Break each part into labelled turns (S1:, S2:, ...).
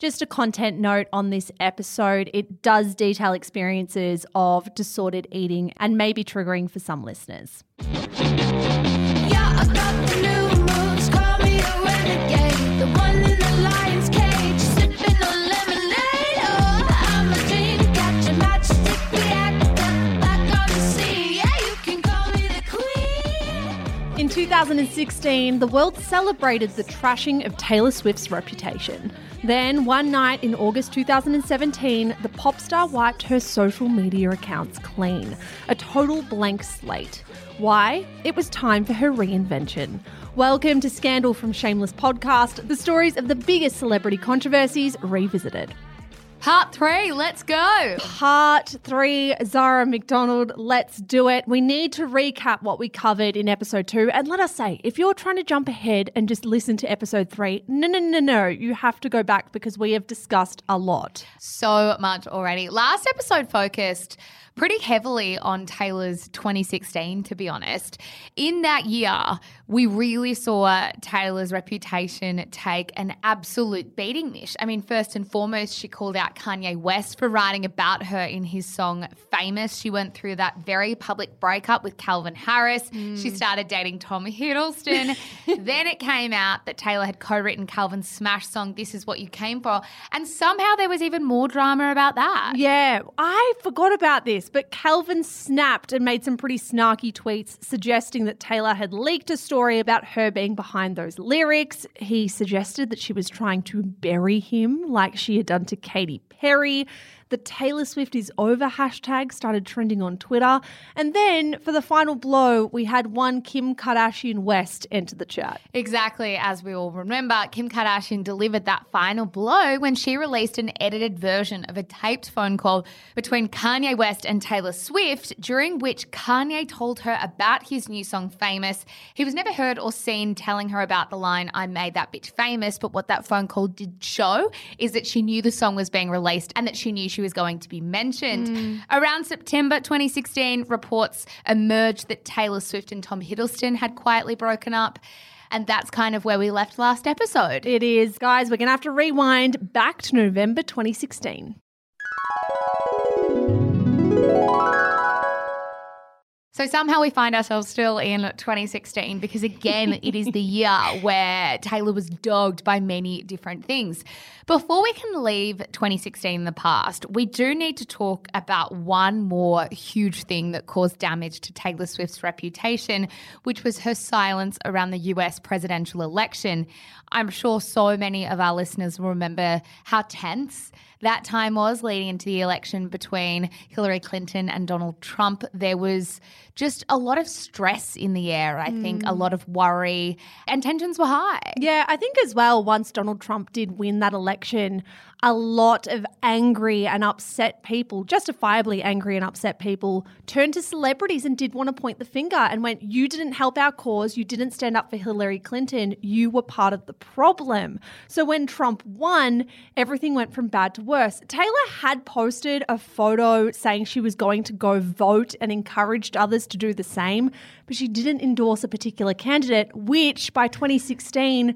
S1: Just a content note on this episode it does detail experiences of disordered eating and may be triggering for some listeners. 2016, the world celebrated the trashing of Taylor Swift's reputation. Then, one night in August 2017, the pop star wiped her social media accounts clean. A total blank slate. Why? It was time for her reinvention. Welcome to Scandal from Shameless Podcast, the stories of the biggest celebrity controversies revisited.
S2: Part three, let's go.
S1: Part three, Zara McDonald, let's do it. We need to recap what we covered in episode two. And let us say, if you're trying to jump ahead and just listen to episode three, no, no, no, no. You have to go back because we have discussed a lot.
S3: so much already. Last episode focused pretty heavily on Taylor's 2016, to be honest. In that year, we really saw Taylor's reputation take an absolute beating, Mish. I mean, first and foremost, she called out Kanye West for writing about her in his song Famous. She went through that very public breakup with Calvin Harris. She mm. started dating Tom Hiddleston. then it came out that Taylor had co written Calvin's smash song, This Is What You Came For. And somehow there was even more drama about that.
S1: Yeah, I forgot about this, but Calvin snapped and made some pretty snarky tweets suggesting that Taylor had leaked a story about her being behind those lyrics. He suggested that she was trying to bury him like she had done to Katy Perry. The Taylor Swift is over hashtag started trending on Twitter. And then for the final blow, we had one Kim Kardashian West enter the chat.
S3: Exactly, as we all remember, Kim Kardashian delivered that final blow when she released an edited version of a taped phone call between Kanye West and Taylor Swift, during which Kanye told her about his new song Famous. He was never heard or seen telling her about the line, I made that bitch famous, but what that phone call did show is that she knew the song was being released and that she knew she was going to be mentioned. Mm. Around September 2016, reports emerged that Taylor Swift and Tom Hiddleston had quietly broken up. And that's kind of where we left last episode.
S1: It is, guys, we're going to have to rewind back to November 2016.
S3: So somehow we find ourselves still in 2016 because, again, it is the year where Taylor was dogged by many different things. Before we can leave 2016 in the past, we do need to talk about one more huge thing that caused damage to Taylor Swift's reputation, which was her silence around the US presidential election. I'm sure so many of our listeners will remember how tense that time was leading into the election between Hillary Clinton and Donald Trump. There was just a lot of stress in the air, I think, a mm. lot of worry, and tensions were high.
S1: Yeah, I think as well, once Donald Trump did win that election, a lot of angry and upset people, justifiably angry and upset people, turned to celebrities and did want to point the finger and went, You didn't help our cause. You didn't stand up for Hillary Clinton. You were part of the problem. So when Trump won, everything went from bad to worse. Taylor had posted a photo saying she was going to go vote and encouraged others to do the same, but she didn't endorse a particular candidate, which by 2016,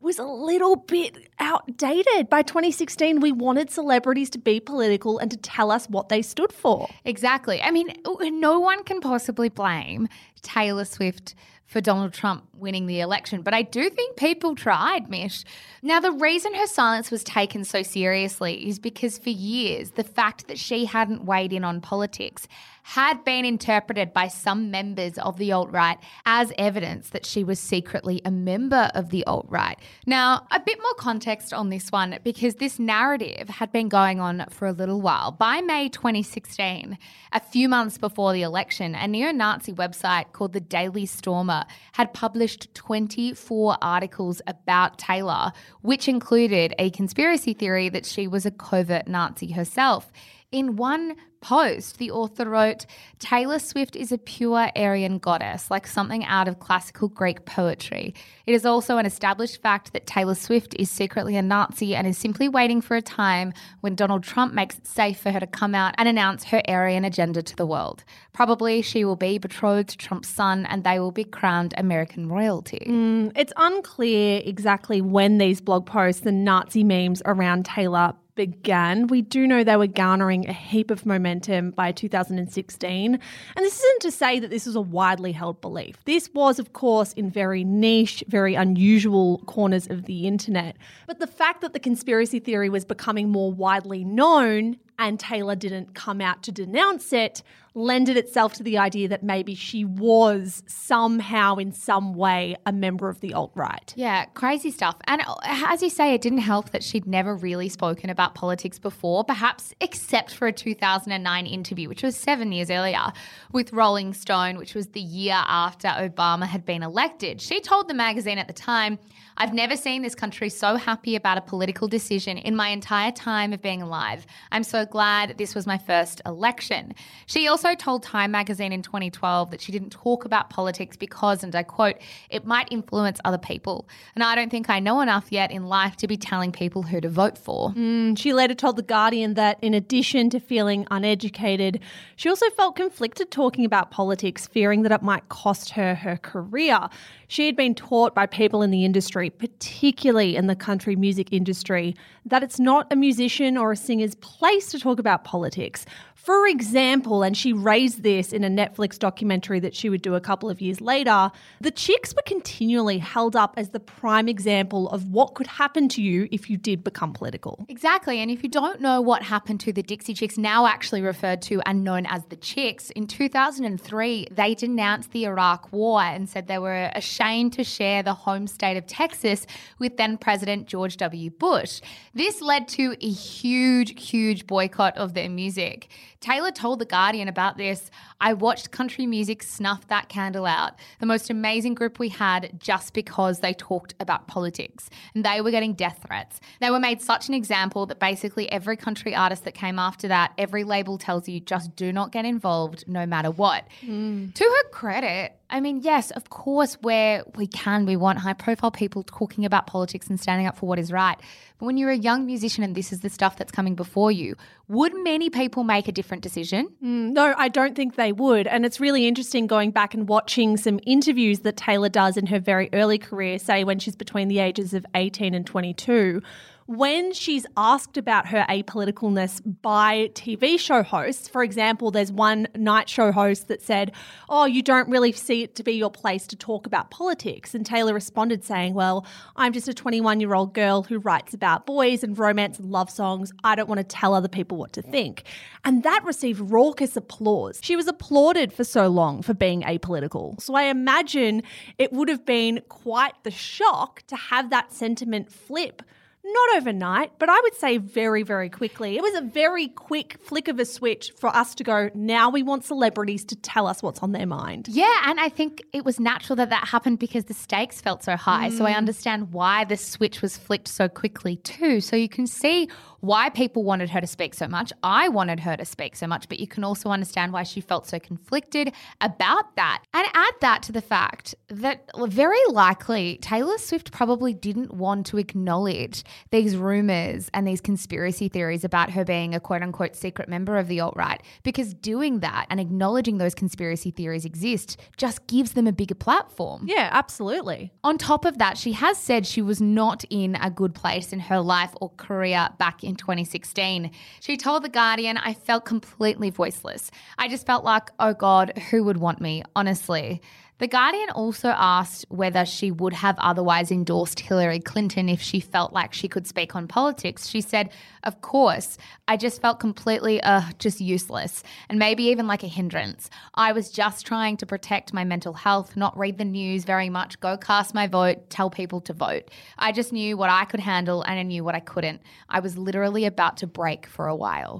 S1: was a little bit outdated. By 2016, we wanted celebrities to be political and to tell us what they stood for.
S3: Exactly. I mean, no one can possibly blame Taylor Swift for Donald Trump winning the election, but I do think people tried, Mish. Now, the reason her silence was taken so seriously is because for years, the fact that she hadn't weighed in on politics had been interpreted by some members of the alt right as evidence that she was secretly a member of the alt right. Now, a bit more context on this one because this narrative had been going on for a little while. By May 2016, a few months before the election, a neo Nazi website called the Daily Stormer had published 24 articles about Taylor, which included a conspiracy theory that she was a covert Nazi herself. In one post, the author wrote Taylor Swift is a pure Aryan goddess, like something out of classical Greek poetry. It is also an established fact that Taylor Swift is secretly a Nazi and is simply waiting for a time when Donald Trump makes it safe for her to come out and announce her Aryan agenda to the world. Probably she will be betrothed to Trump's son and they will be crowned American royalty.
S1: Mm, it's unclear exactly when these blog posts and Nazi memes around Taylor began. We do know they were garnering a heap of momentum by 2016. And this isn't to say that this was a widely held belief. This was, of course, in very niche, very unusual corners of the internet. But the fact that the conspiracy theory was becoming more widely known and Taylor didn't come out to denounce it lended itself to the idea that maybe she was somehow in some way a member of the alt right.
S3: Yeah, crazy stuff. And uh, as you say, it didn't help that she'd never really spoken about politics before, perhaps except for a 2009 interview, which was seven years earlier, with Rolling Stone, which was the year after Obama had been elected. She told the magazine at the time, I've never seen this country so happy about a political decision in my entire time of being alive. I'm so glad this was my first election. She also told Time magazine in 2012 that she didn't talk about politics because, and I quote, it might influence other people. And I don't think I know enough yet in life to be telling people who to vote for.
S1: Mm, she later told The Guardian that in addition to feeling uneducated, she also felt conflicted talking about politics, fearing that it might cost her her career. She had been taught by people in the industry, particularly in the country music industry, that it's not a musician or a singer's place to talk about politics. For example, and she raised this in a Netflix documentary that she would do a couple of years later, the chicks were continually held up as the prime example of what could happen to you if you did become political.
S3: Exactly. And if you don't know what happened to the Dixie Chicks, now actually referred to and known as the Chicks, in 2003, they denounced the Iraq War and said they were ashamed to share the home state of Texas with then President George W. Bush. This led to a huge, huge boycott of their music. Taylor told The Guardian about this. I watched country music snuff that candle out. The most amazing group we had just because they talked about politics. And they were getting death threats. They were made such an example that basically every country artist that came after that, every label tells you just do not get involved no matter what. Hmm. To her credit, I mean, yes, of course, where we can, we want high profile people talking about politics and standing up for what is right. But when you're a young musician and this is the stuff that's coming before you, would many people make a different decision?
S1: Mm, no, I don't think they would. And it's really interesting going back and watching some interviews that Taylor does in her very early career, say when she's between the ages of 18 and 22. When she's asked about her apoliticalness by TV show hosts, for example, there's one night show host that said, Oh, you don't really see it to be your place to talk about politics. And Taylor responded saying, Well, I'm just a 21 year old girl who writes about boys and romance and love songs. I don't want to tell other people what to think. And that received raucous applause. She was applauded for so long for being apolitical. So I imagine it would have been quite the shock to have that sentiment flip. Not overnight, but I would say very, very quickly. It was a very quick flick of a switch for us to go, now we want celebrities to tell us what's on their mind.
S3: Yeah, and I think it was natural that that happened because the stakes felt so high. So I mm. understand why the switch was flicked so quickly too. So you can see why people wanted her to speak so much. I wanted her to speak so much, but you can also understand why she felt so conflicted about that. And add that to the fact that very likely Taylor Swift probably didn't want to acknowledge these rumors and these conspiracy theories about her being a quote unquote secret member of the alt right, because doing that and acknowledging those conspiracy theories exist just gives them a bigger platform.
S1: Yeah, absolutely.
S3: On top of that, she has said she was not in a good place in her life or career back in 2016. She told The Guardian, I felt completely voiceless. I just felt like, oh God, who would want me, honestly. The Guardian also asked whether she would have otherwise endorsed Hillary Clinton if she felt like she could speak on politics. She said, Of course, I just felt completely, uh, just useless and maybe even like a hindrance. I was just trying to protect my mental health, not read the news very much, go cast my vote, tell people to vote. I just knew what I could handle and I knew what I couldn't. I was literally about to break for a while.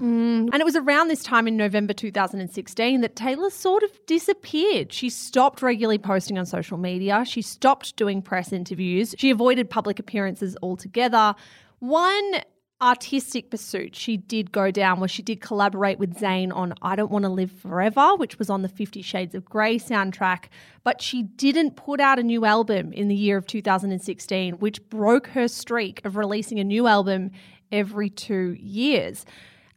S1: And it was around this time in November 2016 that Taylor sort of disappeared. She stopped regularly posting on social media. She stopped doing press interviews. She avoided public appearances altogether. One artistic pursuit she did go down was she did collaborate with Zayn on I Don't Want to Live Forever, which was on the Fifty Shades of Grey soundtrack, but she didn't put out a new album in the year of 2016, which broke her streak of releasing a new album every two years.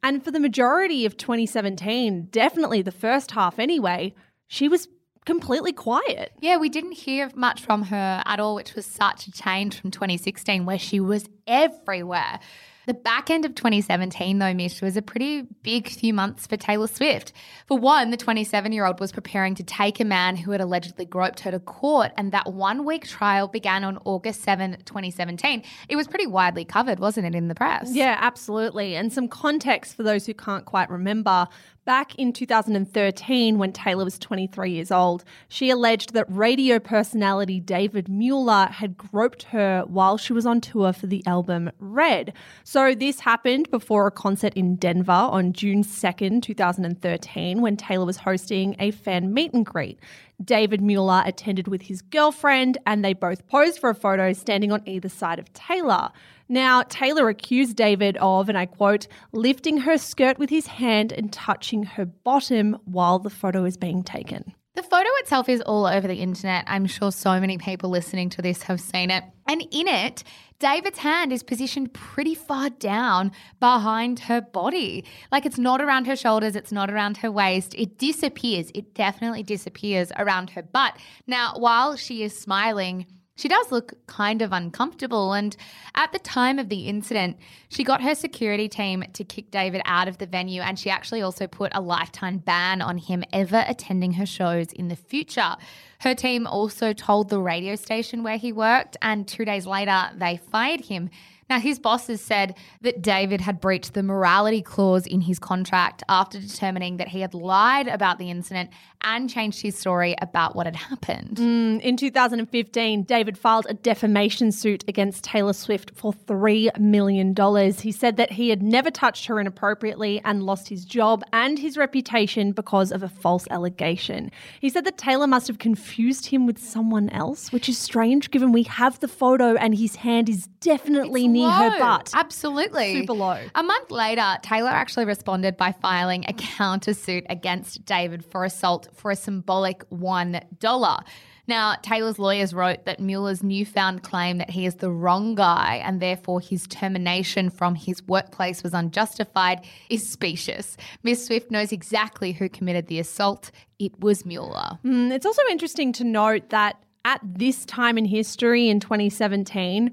S1: And for the majority of 2017, definitely the first half anyway, she was completely quiet.
S3: Yeah, we didn't hear much from her at all, which was such a change from 2016, where she was everywhere. The back end of 2017, though, Mish, was a pretty big few months for Taylor Swift. For one, the 27 year old was preparing to take a man who had allegedly groped her to court, and that one week trial began on August 7, 2017. It was pretty widely covered, wasn't it, in the press?
S1: Yeah, absolutely. And some context for those who can't quite remember. Back in 2013, when Taylor was 23 years old, she alleged that radio personality David Mueller had groped her while she was on tour for the album Red. So, this happened before a concert in Denver on June 2nd, 2013, when Taylor was hosting a fan meet and greet. David Mueller attended with his girlfriend, and they both posed for a photo standing on either side of Taylor. Now, Taylor accused David of, and I quote, lifting her skirt with his hand and touching her bottom while the photo is being taken.
S3: The photo itself is all over the internet. I'm sure so many people listening to this have seen it. And in it, David's hand is positioned pretty far down behind her body. Like it's not around her shoulders, it's not around her waist. It disappears. It definitely disappears around her butt. Now, while she is smiling, she does look kind of uncomfortable. And at the time of the incident, she got her security team to kick David out of the venue. And she actually also put a lifetime ban on him ever attending her shows in the future. Her team also told the radio station where he worked. And two days later, they fired him. Now, his bosses said that David had breached the morality clause in his contract after determining that he had lied about the incident and changed his story about what had happened.
S1: Mm, in 2015, David filed a defamation suit against Taylor Swift for $3 million. He said that he had never touched her inappropriately and lost his job and his reputation because of a false allegation. He said that Taylor must have confused him with someone else, which is strange given we have the photo and his hand is definitely near her butt.
S3: Absolutely.
S1: Super low.
S3: A month later, Taylor actually responded by filing a countersuit against David for assault for a symbolic $1. Now, Taylor's lawyers wrote that Mueller's newfound claim that he is the wrong guy and therefore his termination from his workplace was unjustified is specious. Miss Swift knows exactly who committed the assault. It was Mueller.
S1: Mm, It's also interesting to note that at this time in history in 2017,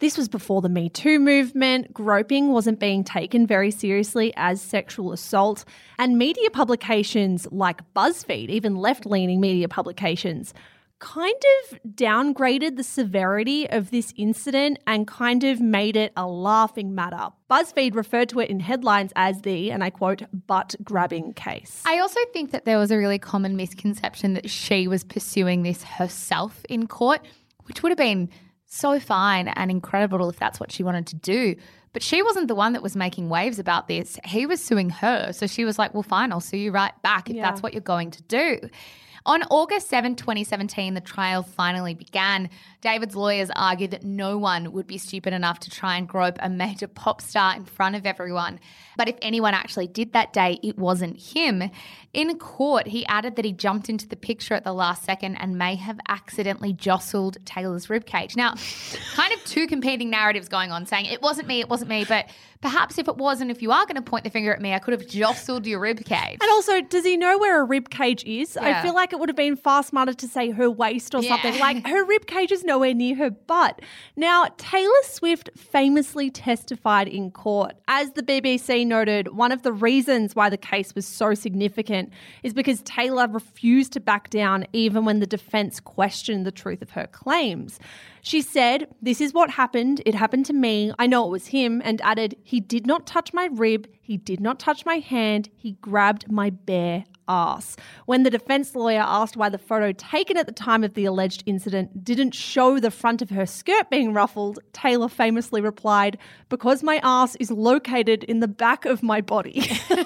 S1: this was before the Me Too movement. Groping wasn't being taken very seriously as sexual assault. And media publications like BuzzFeed, even left leaning media publications, kind of downgraded the severity of this incident and kind of made it a laughing matter. BuzzFeed referred to it in headlines as the, and I quote, butt grabbing case.
S3: I also think that there was a really common misconception that she was pursuing this herself in court, which would have been so fine and incredible if that's what she wanted to do. But she wasn't the one that was making waves about this. He was suing her. So she was like, well, fine, I'll sue you right back if
S1: Yeah.
S3: that's what you're going to do. On August 7, 2017, the trial finally began. David's lawyers argued that no one would be stupid enough to try and grope a major pop star in front of everyone. But if anyone actually did that day, it wasn't him. In court, he added that he jumped into the picture at the last second and may have accidentally jostled Taylor's ribcage. Now, kind of two competing narratives going on, saying it wasn't me, it wasn't me, but perhaps if it was, and if you are going to point the finger at me, I could have jostled your rib cage.
S1: And also, does he know where a rib cage is? I feel like it would have been far smarter to say her waist or
S3: Yeah.
S1: something. Like her rib cage is nowhere near her butt. Now, Taylor Swift famously testified in court. As the BBC noted, one of the reasons why the case was so significant is because Taylor refused to back down even when the defense questioned the truth of her claims. She said, This is what happened. It happened to me. I know it was him. And added, He did not touch my rib. He did not touch my hand. He grabbed my bare ass. When the defense lawyer asked why the photo taken at the time of the alleged incident didn't show the front of her skirt being ruffled, Taylor famously replied, Because my ass is located in the back of my body.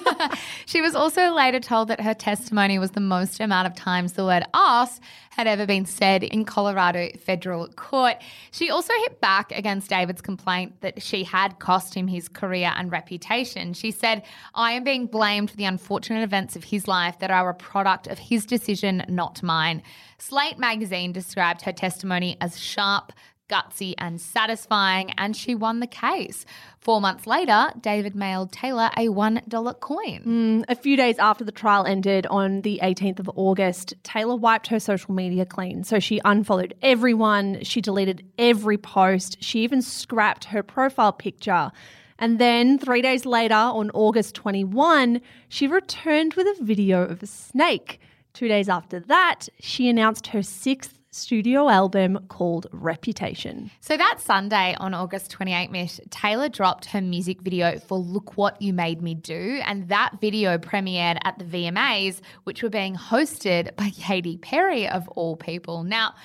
S3: She was also later told that her testimony was the most amount of times the word ass had ever been said in Colorado federal court. She also hit back against David's complaint that she had cost him his career and reputation. She said, I am being blamed for the unfortunate events of his life that are a product of his decision, not mine. Slate magazine described her testimony as sharp, gutsy and satisfying, and she won the case. Four months later, David mailed Taylor a $1 coin.
S1: Mm, a few days after the trial ended on the 18th of August, Taylor wiped her social media clean. So she unfollowed everyone, she deleted every post, she even scrapped her profile picture. And then three days later, on August 21, she returned with a video of a snake. Two days after that, she announced her sixth studio album called Reputation.
S3: So that Sunday on August 28, Mish, Taylor dropped her music video for Look What You Made Me Do. And that video premiered at the VMAs, which were being hosted by Katy Perry, of all people. Now,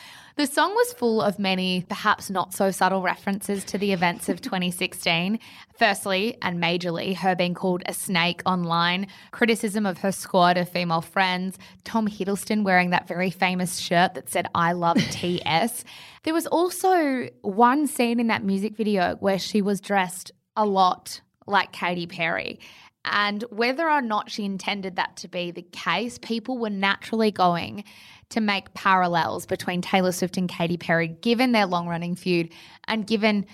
S3: the song was full of many, perhaps not so subtle references to the events of 2016. Firstly, and majorly, her being called a snake online, criticism of her squad of female friends, Tom Hiddleston wearing that very famous shirt that said, I love TS. There was also one scene in that music video where she was dressed a lot like Katy Perry. And whether or not she intended that to be the case, people were naturally going to make parallels between Taylor Swift and Katy Perry, given their long running feud and given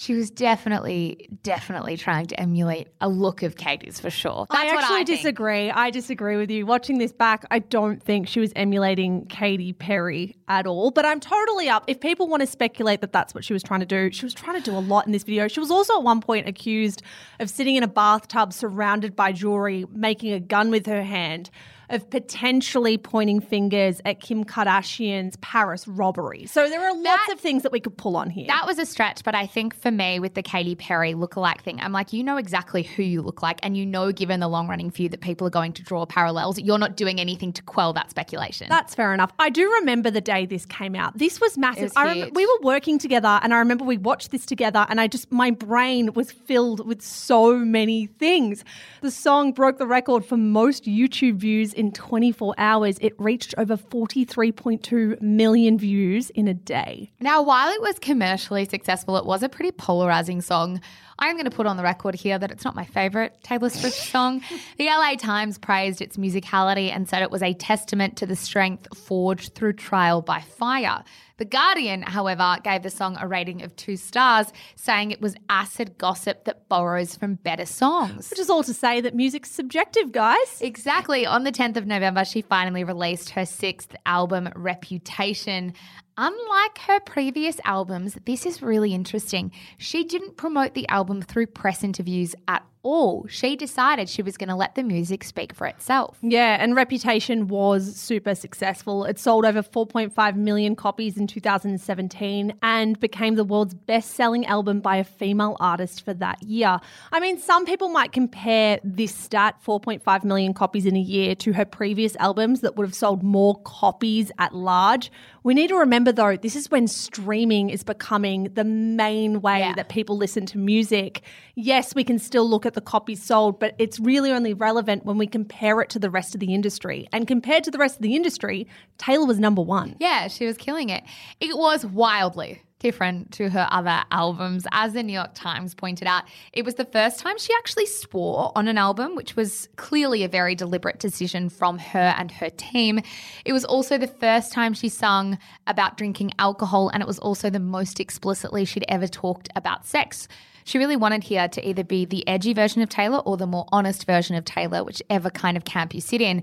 S3: she was definitely, definitely trying to emulate a look of Katy's for sure. That's
S1: I actually
S3: I
S1: disagree. I disagree with you. Watching this back, I don't think she was emulating Katy Perry at all. But I'm totally up. If people want to speculate that that's what she was trying to do, she was trying to do a lot in this video. She was also at one point accused of sitting in a bathtub surrounded by jewelry, making a gun with her hand. Of potentially pointing fingers at Kim Kardashian's Paris robbery. So there are lots
S3: That-
S1: of things that we could pull on here.
S3: That was a stretch, but I think for me, with the Katy Perry lookalike thing, I'm like, you know exactly who you look like, and you know, given the long running feud, that people are going to draw parallels. You're not doing anything to quell that speculation.
S1: That's fair enough. I do remember the day this came out. This was massive.
S3: was
S1: I rem- we were working together, and I remember we watched this together, and I just my brain was filled with so many things. The song broke the record for most YouTube views in 24 hours. It reached over 43.2 million views in a day.
S3: Now, while it was commercially successful, it was a pretty polarizing song. I'm going to put on the record here that it's not my favorite Taylor Swift song. The LA Times praised its musicality and said it was a testament to the strength forged through trial by fire. The Guardian, however, gave the song a rating of two stars, saying it was acid gossip that borrows from better songs.
S1: Which is all to say that music's subjective, guys.
S3: Exactly. On the 10th of November, she finally released her sixth album, Reputation. Unlike her previous albums, this is really interesting. She didn't promote the album through press interviews at all. She decided she was going to let the music speak for itself.
S1: Yeah, and Reputation was super successful. It sold over 4.5 million copies in 2017 and became the world's best selling album by a female artist for that year. I mean, some people might compare this stat, 4.5 million copies in a year, to her previous albums that would have sold more copies at large. We need to remember, though, this is when streaming is becoming the main way
S3: Yeah.
S1: that people listen to music. Yes, we can still look at the copies sold, but it's really only relevant when we compare it to the rest of the industry. And compared to the rest of the industry, Taylor was number one.
S3: Yeah, she was killing it. It was wildly different to her other albums. As the New York Times pointed out, it was the first time she actually swore on an album, which was clearly a very deliberate decision from her and her team. It was also the first time she sung about drinking alcohol, and it was also the most explicitly she'd ever talked about sex. She really wanted here to either be the edgy version of Taylor or the more honest version of Taylor, whichever kind of camp you sit in.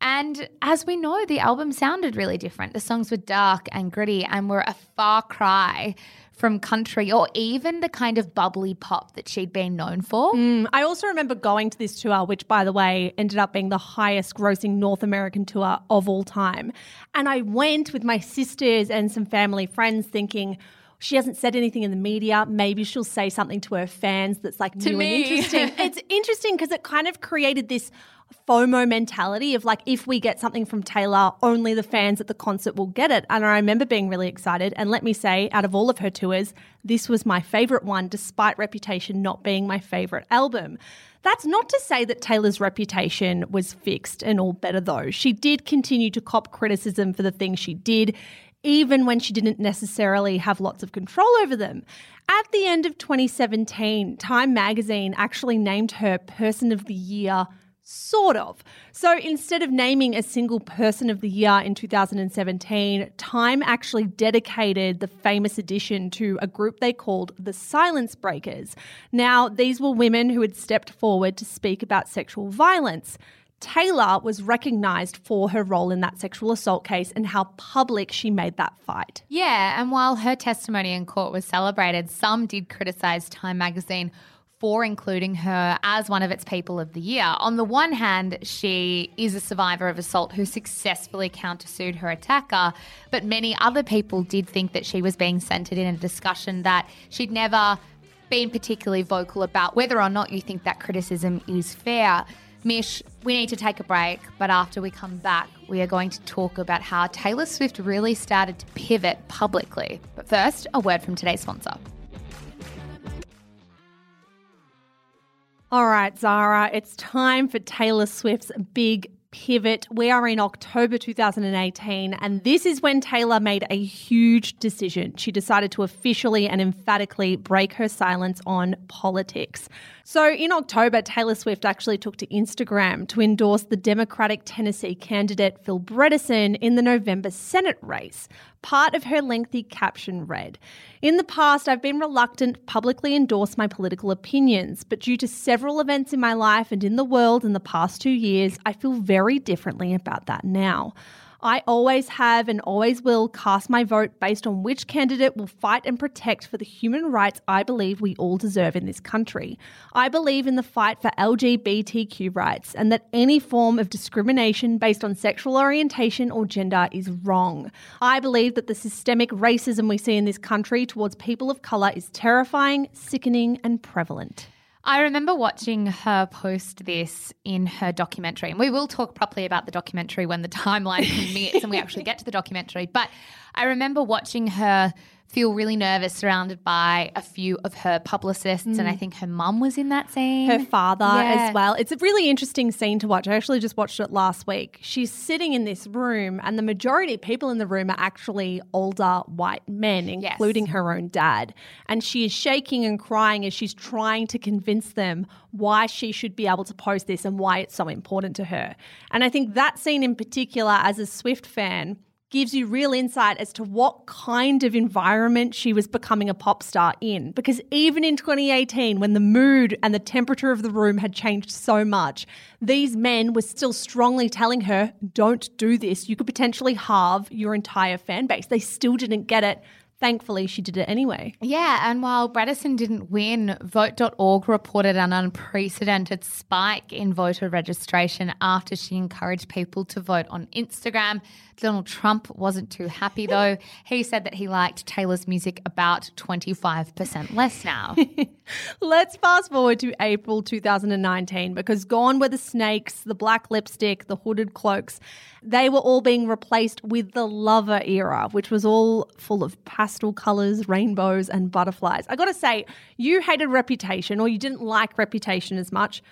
S3: And as we know, the album sounded really different. The songs were dark and gritty and were a far cry from country or even the kind of bubbly pop that she'd been known for.
S1: Mm, I also remember going to this tour, which, by the way, ended up being the highest grossing North American tour of all time. And I went with my sisters and some family friends thinking, she hasn't said anything in the media. Maybe she'll say something to her fans that's like new
S3: me.
S1: and interesting. it's interesting because it kind of created this FOMO mentality of like, if we get something from Taylor, only the fans at the concert will get it. And I remember being really excited. And let me say, out of all of her tours, this was my favorite one, despite Reputation not being my favorite album. That's not to say that Taylor's reputation was fixed and all better, though. She did continue to cop criticism for the things she did, even when she didn't necessarily have lots of control over them. At the end of 2017, Time magazine actually named her Person of the Year. Sort of. So instead of naming a single person of the year in 2017, Time actually dedicated the famous edition to a group they called the Silence Breakers. Now, these were women who had stepped forward to speak about sexual violence. Taylor was recognized for her role in that sexual assault case and how public she made that fight.
S3: Yeah, and while her testimony in court was celebrated, some did criticize Time magazine for including her as one of its people of the year. On the one hand, she is a survivor of assault who successfully countersued her attacker, but many other people did think that she was being centered in a discussion that she'd never been particularly vocal about whether or not you think that criticism is fair. Mish, we need to take a break, but after we come back, we are going to talk about how Taylor Swift really started to pivot publicly. But first, a word from today's sponsor.
S1: All right, Zara, it's time for Taylor Swift's big pivot. We are in October 2018, and this is when Taylor made a huge decision. She decided to officially and emphatically break her silence on politics. So in October, Taylor Swift actually took to Instagram to endorse the Democratic Tennessee candidate Phil Bredesen in the November Senate race. Part of her lengthy caption read In the past, I've been reluctant to publicly endorse my political opinions, but due to several events in my life and in the world in the past two years, I feel very differently about that now. I always have and always will cast my vote based on which candidate will fight and protect for the human rights I believe we all deserve in this country. I believe in the fight for LGBTQ rights and that any form of discrimination based on sexual orientation or gender is wrong. I believe that the systemic racism we see in this country towards people of colour is terrifying, sickening, and prevalent.
S3: I remember watching her post this in her documentary, and we will talk properly about the documentary when the timeline permits and we actually get to the documentary. But I remember watching her feel really nervous surrounded by a few of her publicists, and I mm. think her mum was in that scene.
S1: her father
S3: Yeah.
S1: as well. It's a really interesting scene to watch. I actually just watched it last week. She's sitting in this room, and the majority of people in the room are actually older white men,
S3: Yes.
S1: including her own dad. And she is shaking and crying as she's trying to convince them why she should be able to post this and why it's so important to her. And I think that scene in particular, as a Swift fan, gives you real insight as to what kind of environment she was becoming a pop star in. Because even in 2018, when the mood and the temperature of the room had changed so much, these men were still strongly telling her, don't do this. You could potentially halve your entire fan base. They still didn't get it. Thankfully, she did it anyway.
S3: Yeah, and while Bredesen didn't win, Vote.org reported an unprecedented spike in voter registration after she encouraged people to vote on Instagram. Donald Trump wasn't too happy though. He said that he liked Taylor's music about 25% less now.
S1: Let's fast forward to April 2019 because gone were the snakes, the black lipstick, the hooded cloaks, They were all being replaced with the Lover era, which was all full of pastel colours, rainbows, and butterflies. I gotta say, you hated Reputation or you didn't like Reputation as much.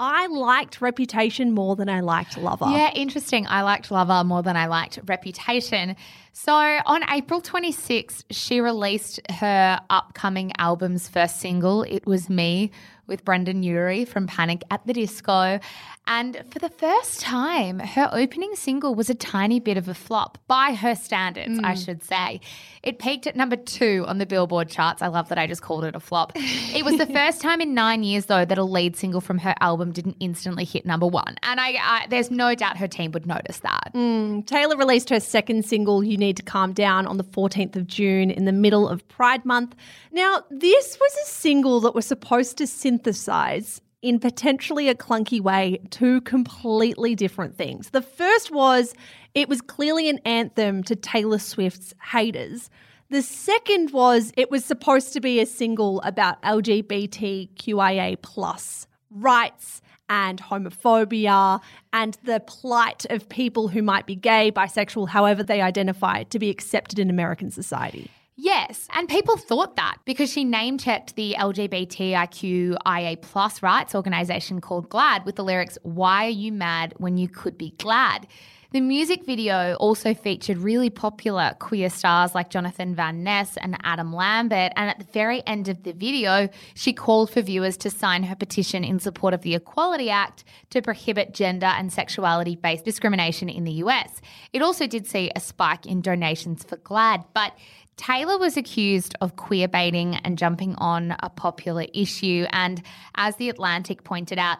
S1: I liked Reputation more than I liked Lover.
S3: Yeah, interesting. I liked Lover more than I liked Reputation. So on April 26th, she released her upcoming album's first single, It Was Me, with Brendon Urie from Panic at the Disco. And for the first time, her opening single was a tiny bit of a flop by her standards, I mm. should say. It peaked at number two on the Billboard charts. I love that I just called it a flop. it was the first time in nine years, though, that a lead single from her album didn't instantly hit number one. And I, I there's no doubt her team would notice that.
S1: Mm, Taylor released her second single, You Need to Calm Down, on the 14th of June in the middle of Pride Month. Now, this was a single that was supposed to synthesize in potentially a clunky way two completely different things. The first was it was clearly an anthem to Taylor Swift's haters. The second was it was supposed to be a single about LGBTQIA plus rights and homophobia and the plight of people who might be gay, bisexual, however they identify, to be accepted in American society.
S3: Yes, and people thought that because she name checked the LGBTIQIA plus rights organization called GLAAD with the lyrics, Why are you mad when you could be glad? The music video also featured really popular queer stars like Jonathan Van Ness and Adam Lambert. And at the very end of the video, she called for viewers to sign her petition in support of the Equality Act to prohibit gender and sexuality based discrimination in the US. It also did see a spike in donations for GLAAD, but Taylor was accused of queer baiting and jumping on a popular issue. And as The Atlantic pointed out,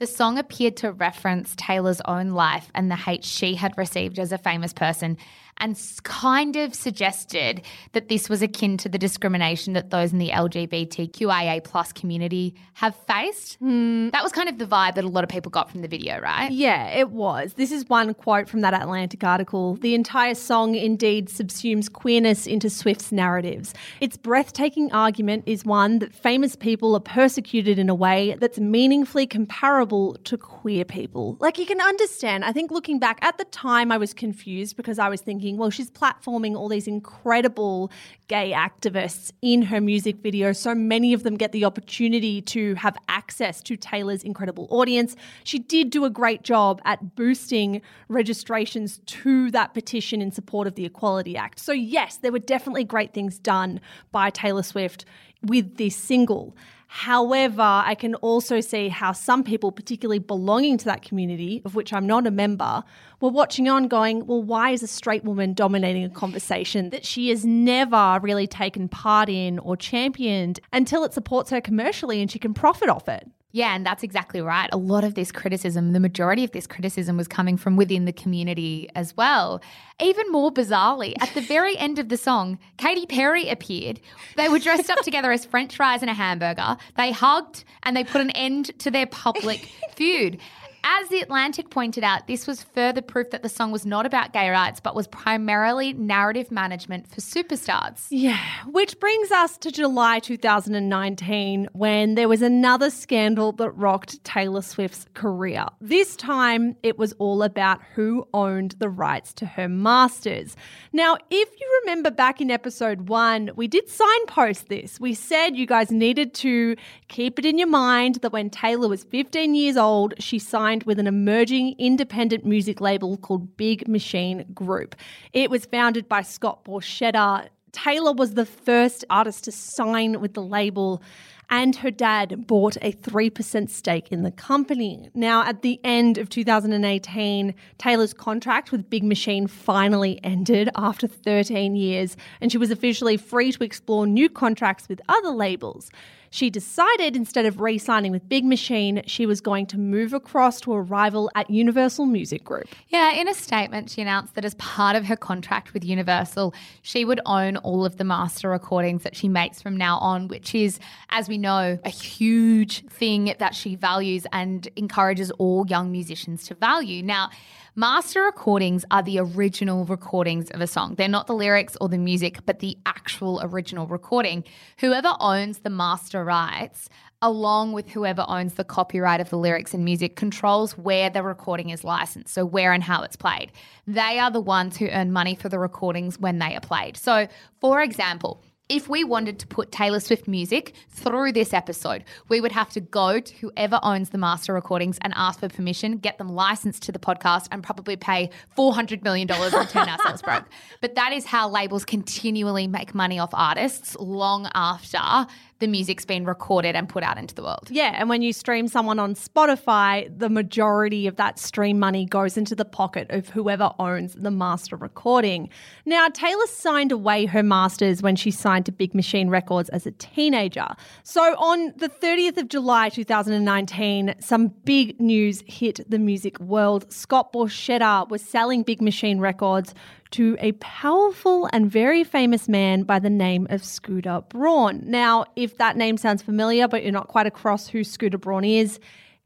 S3: the song appeared to reference Taylor's own life and the hate she had received as a famous person and kind of suggested that this was akin to the discrimination that those in the LGBTQIA plus community have faced. Hmm. That was kind of the vibe that a lot of people got from the video, right?
S1: Yeah, it was. This is one quote from that Atlantic article. The entire song indeed subsumes queerness into Swift's narratives. Its breathtaking argument is one that famous people are persecuted in a way that's meaningfully comparable to queer people. Like you can understand, I think looking back at the time, I was confused because I was thinking, well, she's platforming all these incredible gay activists in her music video. So many of them get the opportunity to have access to Taylor's incredible audience. She did do a great job at boosting registrations to that petition in support of the Equality Act. So, yes, there were definitely great things done by Taylor Swift with this single. However, I can also see how some people, particularly belonging to that community, of which I'm not a member, were watching on going, well, why is a straight woman dominating a conversation that she has never really taken part in or championed until it supports her commercially and she can profit off it?
S3: Yeah, and that's exactly right. A lot of this criticism, the majority of this criticism was coming from within the community as well. Even more bizarrely, at the very end of the song, Katy Perry appeared. They were dressed up together as french fries and a hamburger. They hugged and they put an end to their public feud. As The Atlantic pointed out, this was further proof that the song was not about gay rights, but was primarily narrative management for superstars.
S1: Yeah, which brings us to July 2019 when there was another scandal that rocked Taylor Swift's career. This time it was all about who owned the rights to her masters. Now, if you remember back in episode one, we did signpost this. We said you guys needed to keep it in your mind that when Taylor was 15 years old, she signed with an emerging independent music label called Big Machine Group. It was founded by Scott Borchetta. Taylor was the first artist to sign with the label, and her dad bought a 3% stake in the company. Now, at the end of 2018, Taylor's contract with Big Machine finally ended after 13 years, and she was officially free to explore new contracts with other labels. She decided instead of re signing with Big Machine, she was going to move across to a rival at Universal Music Group.
S3: Yeah, in a statement, she announced that as part of her contract with Universal, she would own all of the master recordings that she makes from now on, which is, as we know, a huge thing that she values and encourages all young musicians to value. Now, Master recordings are the original recordings of a song. They're not the lyrics or the music, but the actual original recording. Whoever owns the master rights, along with whoever owns the copyright of the lyrics and music, controls where the recording is licensed, so where and how it's played. They are the ones who earn money for the recordings when they are played. So, for example, if we wanted to put Taylor Swift music through this episode, we would have to go to whoever owns the master recordings and ask for permission, get them licensed to the podcast, and probably pay $400 million and turn ourselves broke. But that is how labels continually make money off artists long after the music's been recorded and put out into the world.
S1: Yeah, and when you stream someone on Spotify, the majority of that stream money goes into the pocket of whoever owns the master recording. Now, Taylor signed away her masters when she signed to Big Machine Records as a teenager. So on the 30th of July 2019, some big news hit the music world. Scott Borchetta was selling Big Machine Records to a powerful and very famous man by the name of Scooter Braun. Now, if that name sounds familiar, but you're not quite across who Scooter Braun is,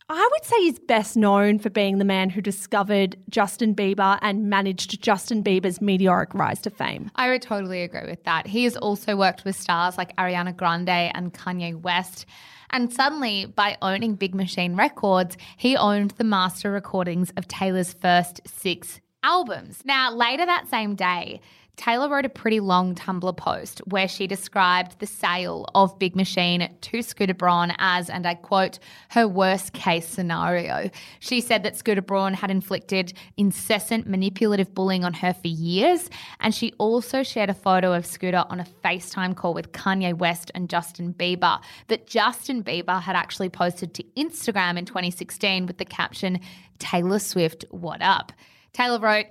S1: I would say he's best known for being the man who discovered Justin Bieber and managed Justin Bieber's meteoric rise to fame.
S3: I would totally agree with that. He has also worked with stars like Ariana Grande and Kanye West. And suddenly, by owning Big Machine Records, he owned the master recordings of Taylor's first six albums. Now, later that same day, Taylor wrote a pretty long Tumblr post where she described the sale of Big Machine to Scooter Braun as, and I quote, her worst case scenario. She said that Scooter Braun had inflicted incessant manipulative bullying on her for years. And she also shared a photo of Scooter on a FaceTime call with Kanye West and Justin Bieber that Justin Bieber had actually posted to Instagram in 2016 with the caption, Taylor Swift, what up? Taylor wrote,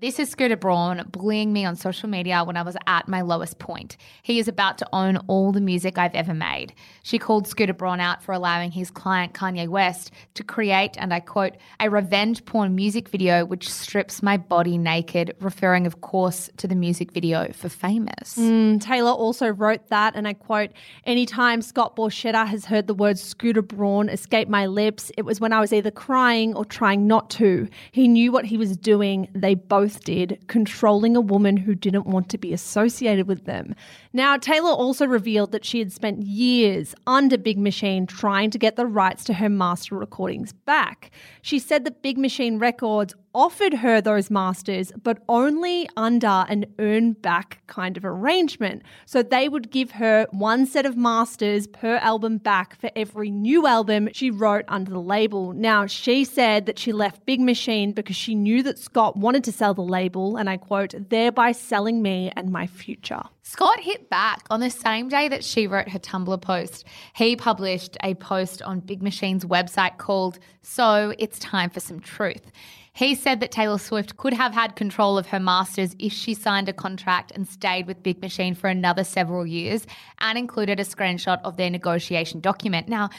S3: this is Scooter Braun bullying me on social media when I was at my lowest point. He is about to own all the music I've ever made. She called Scooter Braun out for allowing his client Kanye West to create, and I quote, a revenge porn music video which strips my body naked, referring, of course, to the music video for Famous.
S1: Mm, Taylor also wrote that, and I quote, Anytime Scott Borchetta has heard the word Scooter Braun escape my lips, it was when I was either crying or trying not to. He knew what he was doing. They both did, controlling a woman who didn't want to be associated with them. Now, Taylor also revealed that she had spent years under Big Machine trying to get the rights to her master recordings back. She said that Big Machine Records offered her those masters, but only under an earn back kind of arrangement. So they would give her one set of masters per album back for every new album she wrote under the label. Now, she said that she left Big Machine because she knew that Scott wanted to sell the label, and I quote, thereby selling me and my future.
S3: Scott hit back on the same day that she wrote her Tumblr post. He published a post on Big Machine's website called So It's Time for Some Truth. He said that Taylor Swift could have had control of her masters if she signed a contract and stayed with Big Machine for another several years and included a screenshot of their negotiation document. Now,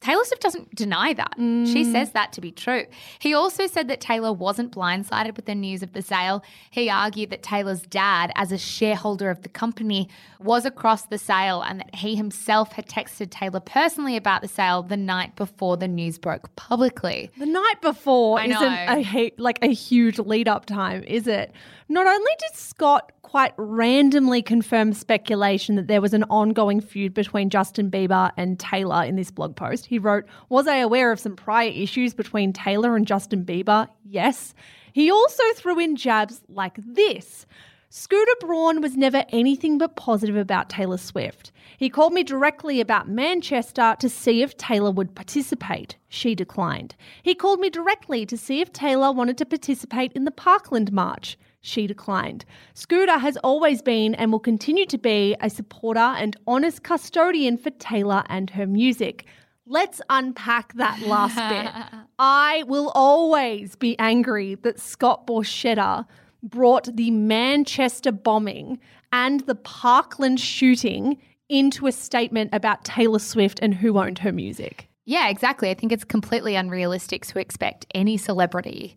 S3: Taylor Swift doesn't deny that. She mm. says that to be true. He also said that Taylor wasn't blindsided with the news of the sale. He argued that Taylor's dad, as a shareholder of the company, was across the sale and that he himself had texted Taylor personally about the sale the night before the news broke publicly.
S1: The night before
S3: I
S1: isn't a like a huge lead up time, is it? Not only did Scott quite randomly confirm speculation that there was an ongoing feud between Justin Bieber and Taylor in this blog post, he wrote, Was I aware of some prior issues between Taylor and Justin Bieber? Yes. He also threw in jabs like this. Scooter Braun was never anything but positive about Taylor Swift. He called me directly about Manchester to see if Taylor would participate. She declined. He called me directly to see if Taylor wanted to participate in the Parkland March. She declined. Scooter has always been and will continue to be a supporter and honest custodian for Taylor and her music. Let's unpack that last bit. I will always be angry that Scott Borchetta brought the Manchester bombing and the Parkland shooting into a statement about Taylor Swift and who owned her music.
S3: Yeah, exactly. I think it's completely unrealistic to expect any celebrity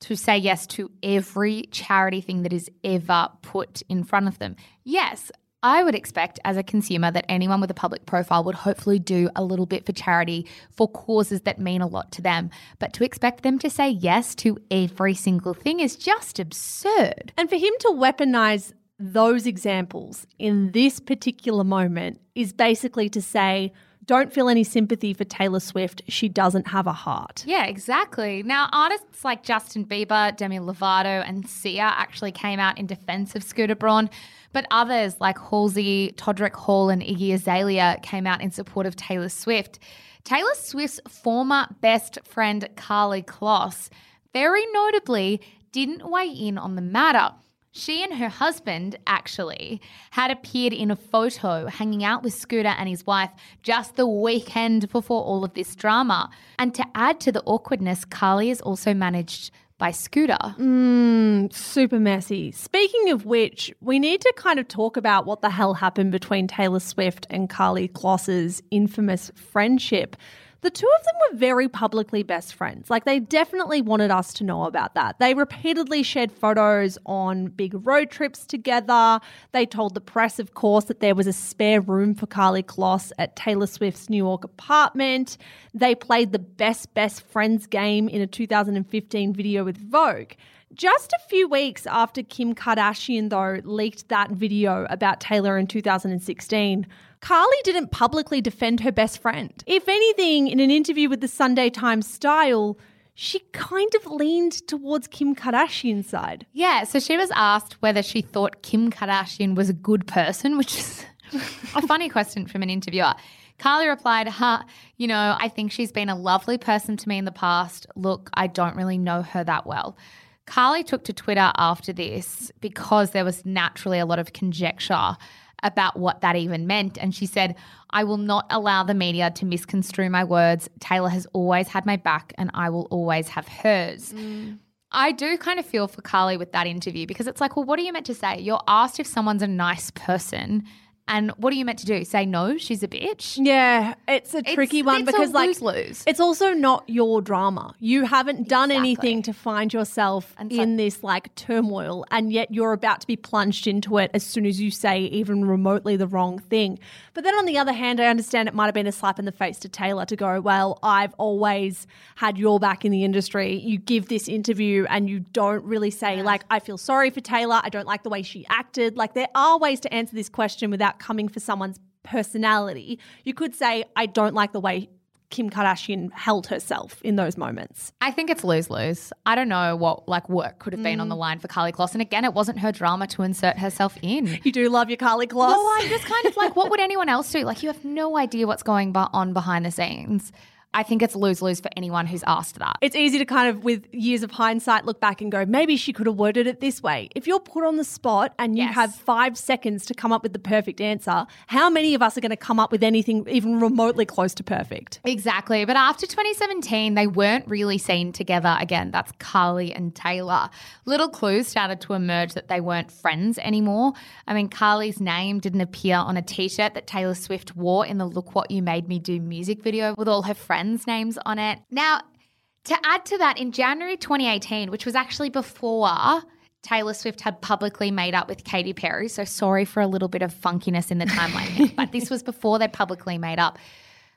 S3: to say yes to every charity thing that is ever put in front of them. Yes, I would expect as a consumer that anyone with a public profile would hopefully do a little bit for charity for causes that mean a lot to them. But to expect them to say yes to every single thing is just absurd.
S1: And for him to weaponize those examples in this particular moment is basically to say, don't feel any sympathy for Taylor Swift. She doesn't have a heart.
S3: Yeah, exactly. Now, artists like Justin Bieber, Demi Lovato, and Sia actually came out in defense of Scooter Braun, but others like Halsey, Todrick Hall, and Iggy Azalea came out in support of Taylor Swift. Taylor Swift's former best friend, Karlie Kloss, very notably didn't weigh in on the matter. She and her husband actually had appeared in a photo hanging out with Scooter and his wife just the weekend before all of this drama. And to add to the awkwardness, Karlie is also managed by Scooter.
S1: Mm, super messy. Speaking of which, we need to kind of talk about what the hell happened between Taylor Swift and Karlie Kloss's infamous friendship. The two of them were very publicly best friends. Like, they definitely wanted us to know about that. They repeatedly shared photos on big road trips together. They told the press, of course, that there was a spare room for Karlie Kloss at Taylor Swift's New York apartment. They played the best best friends game in a 2015 video with Vogue. Just a few weeks after Kim Kardashian, though, leaked that video about Taylor in 2016, Karlie didn't publicly defend her best friend. If anything, in an interview with the Sunday Times Style, she kind of leaned towards Kim Kardashian's side.
S3: Yeah, so she was asked whether she thought Kim Kardashian was a good person, which is a funny question from an interviewer. Karlie replied, huh, you know, I think she's been a lovely person to me in the past. Look, I don't really know her that well. Karlie took to Twitter after this because there was naturally a lot of conjecture about what that even meant. And she said, I will not allow the media to misconstrue my words. Taylor has always had my back and I will always have hers. Mm. I do kind of feel for Karlie with that interview because it's like, well, what are you meant to say? You're asked if someone's a nice person. And what are you meant to do? Say no, she's a bitch.
S1: Yeah, it's a tricky
S3: It's-
S1: one
S3: it's
S1: because like
S3: lose-lose.
S1: it's also not your drama. You haven't done anything to find yourself
S3: it's
S1: in this like turmoil and yet you're about to be plunged into it as soon as you say even remotely the wrong thing. But then on the other hand, I understand it might have been a slap in the face to Taylor to go, "Well, I've always had your back in the industry. You give this interview and you don't really say like I feel sorry for Taylor. I don't like the way she acted." Like there are ways to answer this question without coming for someone's personality. You could say, I don't like the way Kim Kardashian held herself in those moments.
S3: I think it's lose lose. I don't know what like work could have been on the mm. line for Karlie Kloss. And again, it wasn't her drama to insert herself in.
S1: You do love your Karlie Kloss.
S3: Well, I'm just kind of like, what would anyone else do? Like, you have no idea what's going on behind the scenes. I think it's lose lose for anyone who's asked that.
S1: it's easy to kind of, with years of hindsight, look back and go, maybe she could have worded it this way. If you're put on the spot and you
S3: Yes.
S1: have five seconds to come up with the perfect answer, how many of us are going to come up with anything even remotely close to perfect?
S3: Exactly. But after 2017, they weren't really seen together again. That's Karlie and Taylor. Little clues started to emerge that they weren't friends anymore. I mean, Karlie's name didn't appear on a t shirt that Taylor Swift wore in the Look What You Made Me Do music video with all her friends' names on it. Now, to add to that, in January 2018, which was actually before Taylor Swift had publicly made up with Katy Perry, so sorry for a little bit of funkiness in the timeline, here, but this was before they publicly made up.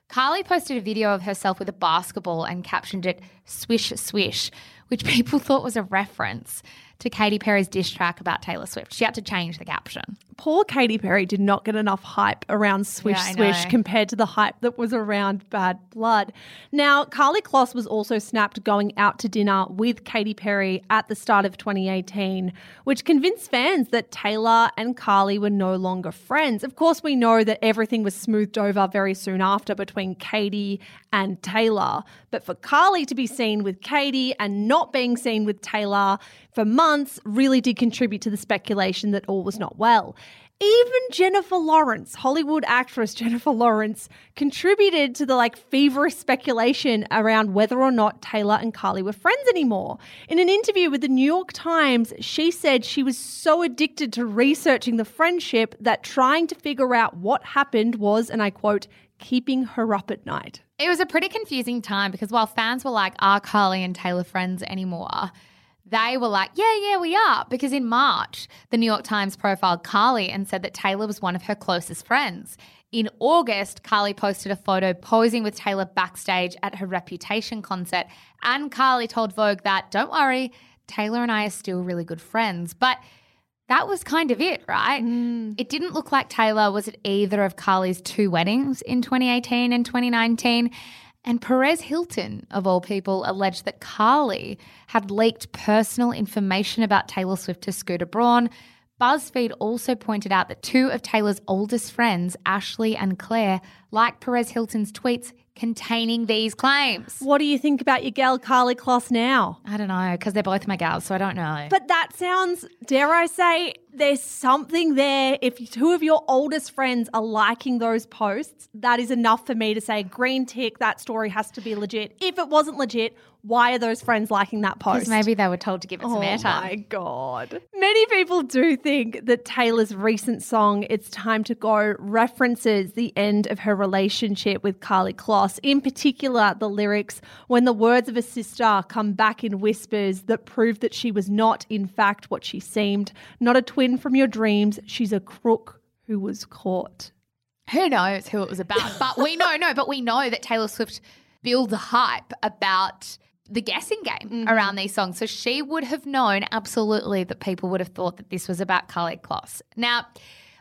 S3: Karlie posted a video of herself with a basketball and captioned it Swish Swish, which people thought was a reference to Katy Perry's diss track about Taylor Swift. She had to change the caption.
S1: Poor Katy Perry did not get enough hype around Swish
S3: Yeah,
S1: Swish
S3: know.
S1: compared to the hype that was around Bad Blood. Now, Karlie Kloss was also snapped going out to dinner with Katy Perry at the start of 2018, which convinced fans that Taylor and Karlie were no longer friends. Of course, we know that everything was smoothed over very soon after between Katy and Taylor. But for Karlie to be seen with Katy and not being seen with Taylor for months really did contribute to the speculation that all was not well. Even Jennifer Lawrence, Hollywood actress Jennifer Lawrence, contributed to the like feverish speculation around whether or not Taylor and Karlie were friends anymore. In an interview with the New York Times, she said she was so addicted to researching the friendship that trying to figure out what happened was, and I quote, keeping her up at night.
S3: It was a pretty confusing time because while fans were like, are Karlie and Taylor friends anymore? They were like, yeah, yeah, we are. Because in March, the New York Times profiled Karlie and said that Taylor was one of her closest friends. In August, Karlie posted a photo posing with Taylor backstage at her Reputation concert. And Karlie told Vogue that, don't worry, Taylor and I are still really good friends. But that was kind of it, right? Mm. It didn't look like Taylor was at either of Karlie's two weddings in 2018 and 2019. And Perez Hilton, of all people, alleged that Karlie had leaked personal information about Taylor Swift to Scooter Braun. BuzzFeed also pointed out that two of Taylor's oldest friends, Ashley and Claire, liked Perez Hilton's tweets containing these claims.
S1: What do you think about your gal Karlie Kloss now?
S3: I don't know, because they're both my gals, so I don't know.
S1: But that sounds, dare I say, there's something there. If two of your oldest friends are liking those posts, that is enough for me to say green tick, that story has to be legit. If it wasn't legit, why are those friends liking that post?
S3: Because maybe they were told to give it some
S1: Oh
S3: airtime.
S1: Oh my god. Many people do think that Taylor's recent song It's Time to Go references the end of her relationship with Karlie Kloss. In particular, the lyrics when the words of a sister come back in whispers that prove that she was not in fact what she seemed, not a twin from your dreams, she's a crook who was caught.
S3: Who knows who it was about? But we know, no, but we know that Taylor Swift builds hype about the guessing game mm-hmm. around these songs. So she would have known absolutely that people would have thought that this was about Karlie Kloss. Now,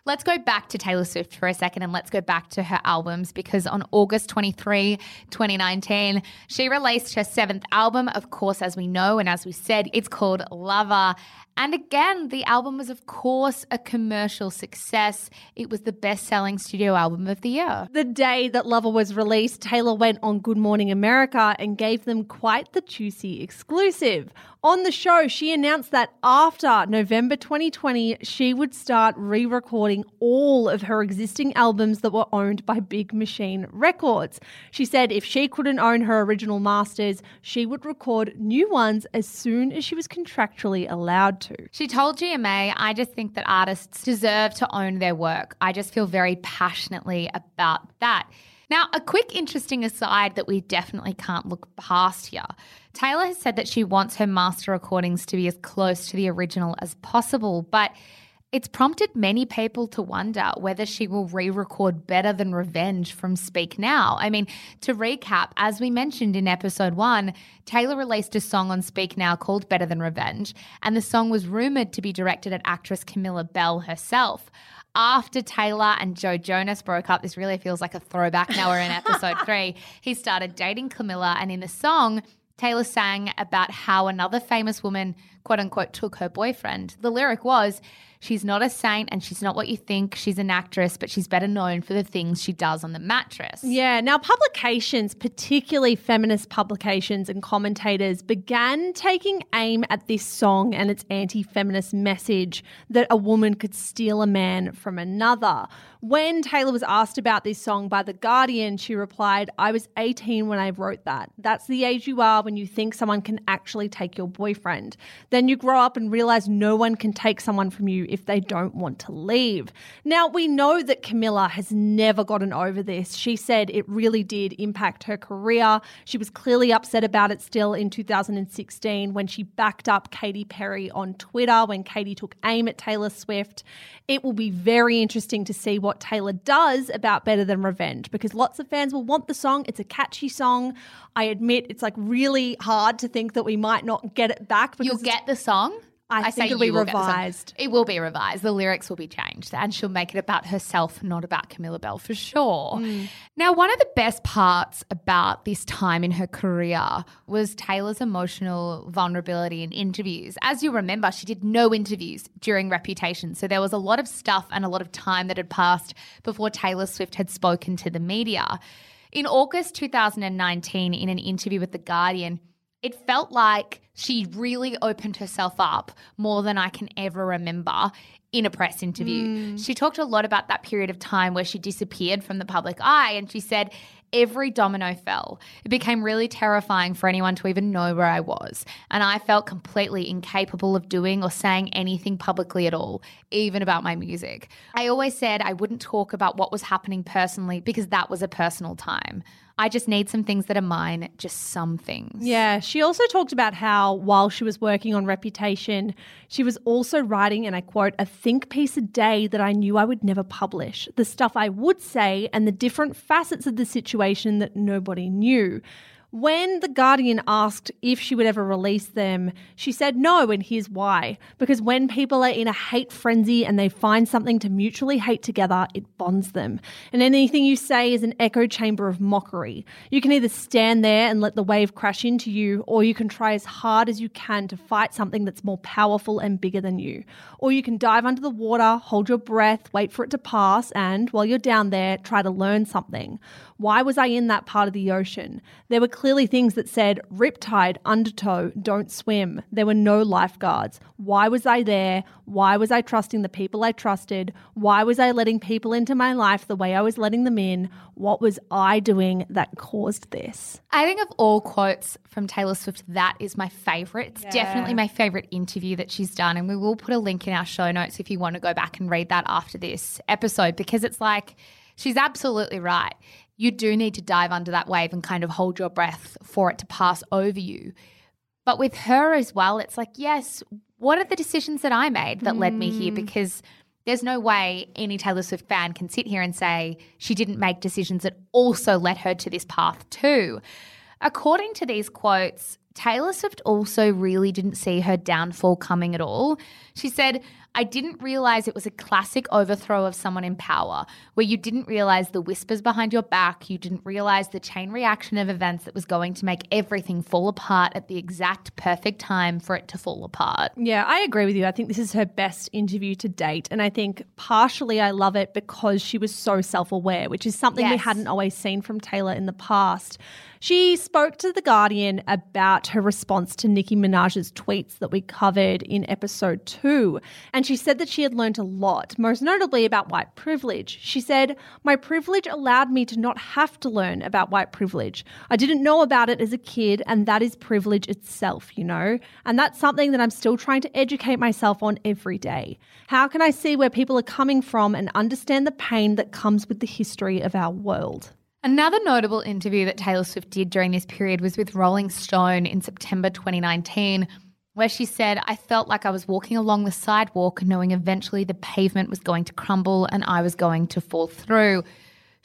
S3: let's go back to Taylor Swift for a second and let's go back to her albums because on August 23, 2019, she released her seventh album. Of course, as we know and as we said, it's called Lover. And again, the album was, of course, a commercial success. It was the best selling studio album of the year.
S1: The day that Lover was released, Taylor went on Good Morning America and gave them quite the juicy exclusive. On the show, she announced that after November 2020, she would start re recording all of her existing albums that were owned by Big Machine Records. She said if she couldn't own her original masters, she would record new ones as soon as she was contractually allowed to.
S3: She told GMA, I just think that artists deserve to own their work. I just feel very passionately about that. Now, a quick interesting aside that we definitely can't look past here. Taylor has said that she wants her master recordings to be as close to the original as possible, but it's prompted many people to wonder whether she will re record Better Than Revenge from Speak Now. I mean, to recap, as we mentioned in episode one, Taylor released a song on Speak Now called Better Than Revenge, and the song was rumored to be directed at actress Camilla Belle herself. After Taylor and Joe Jonas broke up, this really feels like a throwback. Now we're in episode three. He started dating Camilla, and in the song, Taylor sang about how another famous woman, quote unquote, took her boyfriend. The lyric was, She's not a saint and she's not what you think. She's an actress, but she's better known for the things she does on the mattress.
S1: Yeah. Now, publications, particularly feminist publications and commentators, began taking aim at this song and its anti feminist message that a woman could steal a man from another. When Taylor was asked about this song by The Guardian, she replied, I was 18 when I wrote that. That's the age you are when you think someone can actually take your boyfriend. Then you grow up and realize no one can take someone from you if they don't want to leave. Now, we know that Camilla has never gotten over this. She said it really did impact her career. She was clearly upset about it still in 2016 when she backed up Katy Perry on Twitter when Katy took aim at Taylor Swift. It will be very interesting to see what Taylor does about Better Than Revenge because lots of fans will want the song. It's a catchy song. I admit it's like really hard to think that we might not get it back
S3: You'll get the song.
S1: I think it'll be
S3: you will get the song.
S1: revised.
S3: It will be revised. The lyrics will be changed, and she'll make it about herself, not about Camilla Belle for sure. Mm. Now, one of the best parts about this time in her career was Taylor's emotional vulnerability in interviews. As you remember, she did no interviews during Reputation, so there was a lot of stuff and a lot of time that had passed before Taylor Swift had spoken to the media. In August 2019, in an interview with The Guardian, it felt like she really opened herself up more than I can ever remember in a press interview. Mm. She talked a lot about that period of time where she disappeared from the public eye and she said, Every domino fell. It became really terrifying for anyone to even know where I was. And I felt completely incapable of doing or saying anything publicly at all, even about my music. I always said I wouldn't talk about what was happening personally because that was a personal time. I just need some things that are mine, just some things.
S1: Yeah, she also talked about how while she was working on Reputation, she was also writing, and I quote, a think piece a day that I knew I would never publish. The stuff I would say and the different facets of the situation that nobody knew. When The Guardian asked if she would ever release them, she said no, and here's why. Because when people are in a hate frenzy and they find something to mutually hate together, it bonds them. And anything you say is an echo chamber of mockery. You can either stand there and let the wave crash into you, or you can try as hard as you can to fight something that's more powerful and bigger than you. Or you can dive under the water, hold your breath, wait for it to pass, and while you're down there, try to learn something. Why was I in that part of the ocean? There were clearly things that said riptide, undertow, don't swim. There were no lifeguards. Why was I there? Why was I trusting the people I trusted? Why was I letting people into my life the way I was letting them in? What was I doing that caused this?
S3: I think of all quotes from Taylor Swift, that is my favorite. It's definitely my favorite interview that she's done. And we will put a link in our show notes if you want to go back and read that after this episode because it's like, she's absolutely right. You do need to dive under that wave and kind of hold your breath for it to pass over you. But with her as well, it's like, yes, what are the decisions that I made that led me here? Mm. Because there's no way any Taylor Swift fan can sit here and say she didn't make decisions that also led her to this path too. According to these quotes, Taylor Swift also really didn't see her downfall coming at all. She said, I didn't realize it was a classic overthrow of someone in power, where you didn't realize the whispers behind your back, you didn't realize the chain reaction of events that was going to make everything fall apart at the exact perfect time for it to fall apart.
S1: Yeah, I agree with you. I think this is her best interview to date. And I think partially I love it because she was so self aware, which is something we hadn't always seen from Taylor in the past. She spoke to The Guardian about her response to Nicki Minaj's tweets that we covered in episode two. And she said that she had learned a lot, most notably about white privilege. She said, My privilege allowed me to not have to learn about white privilege. I didn't know about it as a kid, and that is privilege itself, you know? And that's something that I'm still trying to educate myself on every day. How can I see where people are coming from and understand the pain that comes with the history of our world?
S3: Another notable interview that Taylor Swift did during this period was with Rolling Stone in September 2019, where she said, I felt like I was walking along the sidewalk, knowing eventually the pavement was going to crumble and I was going to fall through.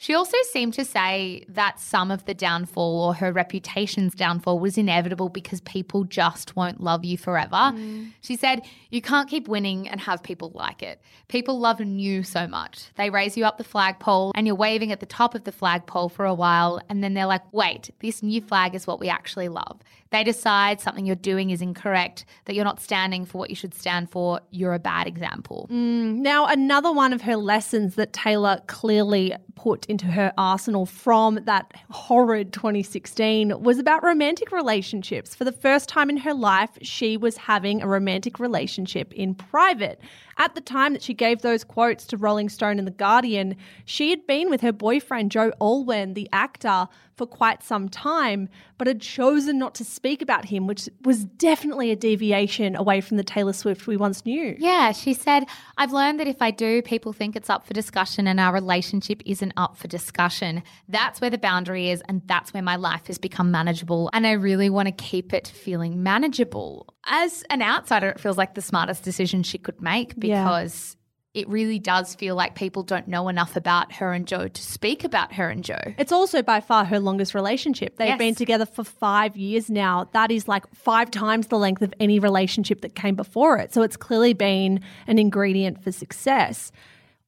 S3: She also seemed to say that some of the downfall or her reputation's downfall was inevitable because people just won't love you forever. Mm. She said, You can't keep winning and have people like it. People love you so much. They raise you up the flagpole and you're waving at the top of the flagpole for a while, and then they're like, Wait, this new flag is what we actually love. They decide something you're doing is incorrect, that you're not standing for what you should stand for. You're a bad example. Mm.
S1: Now, another one of her lessons that Taylor clearly put into her arsenal from that horrid 2016 was about romantic relationships. For the first time in her life, she was having a romantic relationship in private. At the time that she gave those quotes to Rolling Stone and The Guardian, she had been with her boyfriend, Joe Alwyn, the actor, for quite some time, but had chosen not to speak about him, which was definitely a deviation away from the Taylor Swift we once knew.
S3: Yeah, she said, I've learned that if I do, people think it's up for discussion and our relationship isn't up for discussion. That's where the boundary is, and that's where my life has become manageable. And I really want to keep it feeling manageable. As an outsider, it feels like the smartest decision she could make
S1: Yeah.
S3: because. It really does feel like people don't know enough about her and Joe to speak about her and Joe.
S1: It's also by far her longest relationship. They've
S3: Yes.
S1: been together for five years now. That is like five times the length of any relationship that came before it. So it's clearly been an ingredient for success.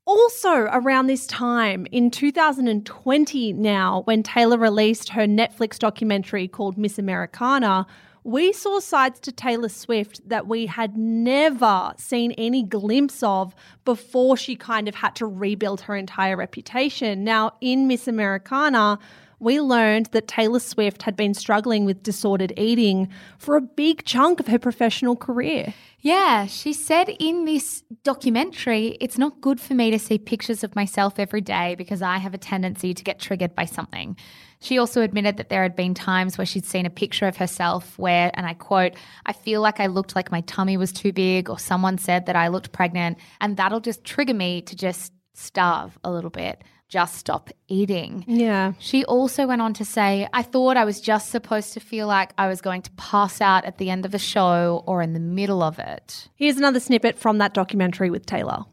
S1: Also, around this time in 2020, now, when Taylor released her Netflix documentary called Miss Americana, we saw sides to Taylor Swift that we had never seen any glimpse of before she kind of had to rebuild her entire reputation. Now, in Miss Americana, we learned that Taylor Swift had been struggling with disordered eating for a big chunk of her professional career.
S3: Yeah, she said in this documentary, it's not good for me to see pictures of myself every day because I have a tendency to get triggered by something. She also admitted that there had been times where she'd seen a picture of herself where, and I quote, I feel like I looked like my tummy was too big, or someone said that I looked pregnant, and that'll just trigger me to just starve a little bit. just stop eating.
S1: Yeah.
S3: She also went on to say, I thought I was just supposed to feel like I was going to pass out at the end of a show or in the middle of it.
S1: Here's another snippet from that documentary with Taylor.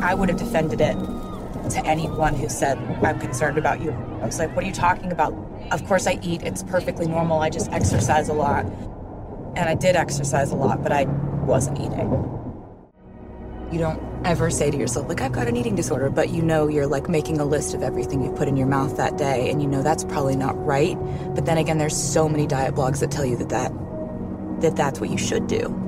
S4: I would have defended it to anyone who said, I'm concerned about you. I was like, what are you talking about? Of course, I eat. It's perfectly normal. I just exercise a lot. And I did exercise a lot, but I wasn't eating. You don't ever say to yourself, like, I've got an eating disorder, but you know you're like making a list of everything you put in your mouth that day, and you know that's probably not right. But then again, there's so many diet blogs that tell you that, that, that that's what you should do.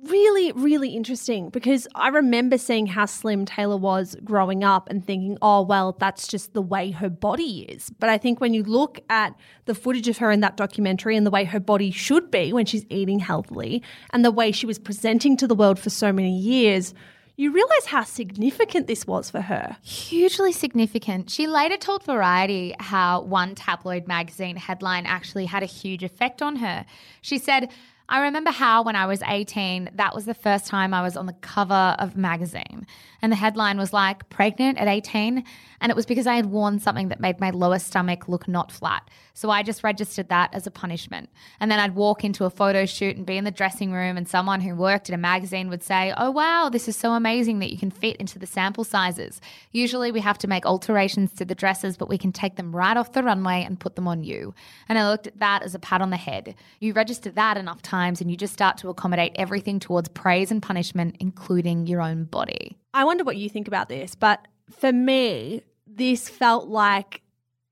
S1: Really, really interesting because I remember seeing how slim Taylor was growing up and thinking, oh, well, that's just the way her body is. But I think when you look at the footage of her in that documentary and the way her body should be when she's eating healthily and the way she was presenting to the world for so many years, you realize how significant this was for her.
S3: Hugely significant. She later told Variety how one tabloid magazine headline actually had a huge effect on her. She said, I remember how when I was 18, that was the first time I was on the cover of magazine. And the headline was like, pregnant at 18. And it was because I had worn something that made my lower stomach look not flat. So I just registered that as a punishment. And then I'd walk into a photo shoot and be in the dressing room, and someone who worked at a magazine would say, Oh, wow, this is so amazing that you can fit into the sample sizes. Usually we have to make alterations to the dresses, but we can take them right off the runway and put them on you. And I looked at that as a pat on the head. You register that enough times, and you just start to accommodate everything towards praise and punishment, including your own body.
S1: I wonder what you think about this, but for me, this felt like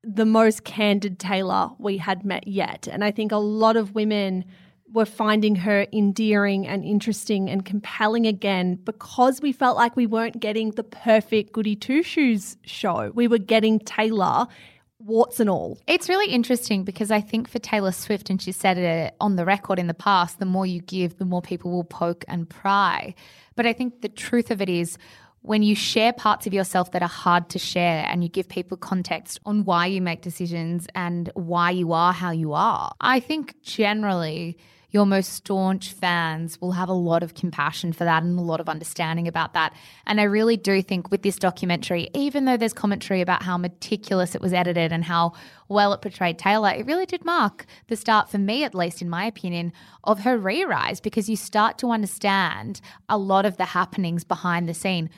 S1: the most candid Taylor we had met yet. And I think a lot of women were finding her endearing and interesting and compelling again because we felt like we weren't getting the perfect goody two shoes show. We were getting Taylor, warts and all.
S3: It's really interesting because I think for Taylor Swift, and she said it on the record in the past, the more you give, the more people will poke and pry. But I think the truth of it is, when you share parts of yourself that are hard to share and you give people context on why you make decisions and why you are how you are, I think generally your most staunch fans will have a lot of compassion for that and a lot of understanding about that. And I really do think with this documentary, even though there's commentary about how meticulous it was edited and how well it portrayed Taylor, it really did mark the start, for me at least, in my opinion, of her re rise because you start to understand a lot of the happenings behind the scene.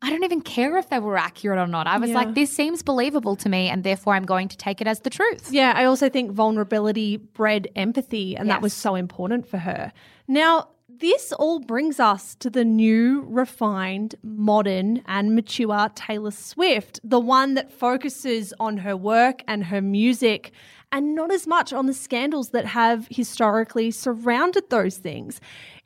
S3: I don't even care if they were accurate or not. I was
S1: Yeah.
S3: like, this seems believable to me, and therefore I'm going to take it as the truth.
S1: Yeah, I also think vulnerability bred empathy, and that was so important for her. Now, this all brings us to the new, refined, modern, and mature Taylor Swift, the one that focuses on her work and her music and not as much on the scandals that have historically surrounded those things.